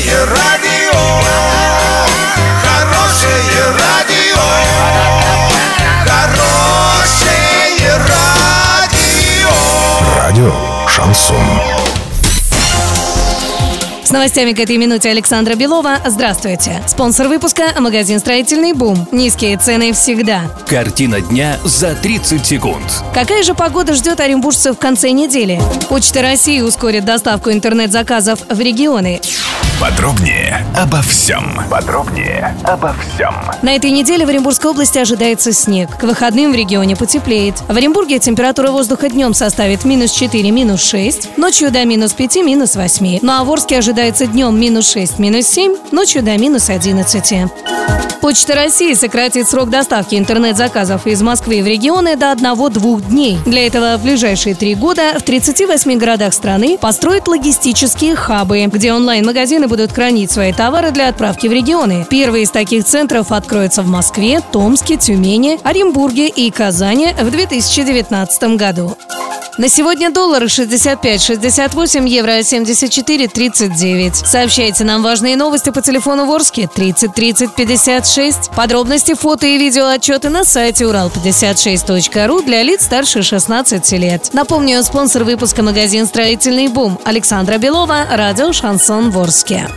Хорошее радио, хорошее радио, хорошее радио. Радио Шансон. С новостями к этой минуте Александра Белова. Здравствуйте. Спонсор выпуска – магазин «Строительный бум». Низкие цены всегда. Картина дня за 30 секунд. Какая же погода ждет оренбуржцев в конце недели? Почта России ускорит доставку интернет-заказов в регионы. Подробнее обо всем. Подробнее обо всем. На этой неделе в Оренбургской области ожидается снег. К выходным в регионе потеплеет. В Оренбурге температура воздуха днем составит минус 4, минус 6, ночью до минус 5, минус 8. Ну а в Орске ожидается днем минус 6, минус 7, ночью до минус 11. Почта России сократит срок доставки интернет-заказов из Москвы в регионы до 1-2 дней. Для этого в ближайшие три года в 38 городах страны построят логистические хабы, где онлайн-магазины будут хранить свои товары для отправки в регионы. Первый из таких центров откроется в Москве, Томске, Тюмени, Оренбурге и Казани в 2019 году. На сегодня доллар 65-68, евро 74-39. Сообщайте нам важные новости по телефону Ворске 30 30 56. Подробности, фото и видео отчеты на сайте урал56.ру для лиц старше 16 лет. Напомню, спонсор выпуска магазин «Строительный бум» Александра Белова, радио «Шансон Ворске».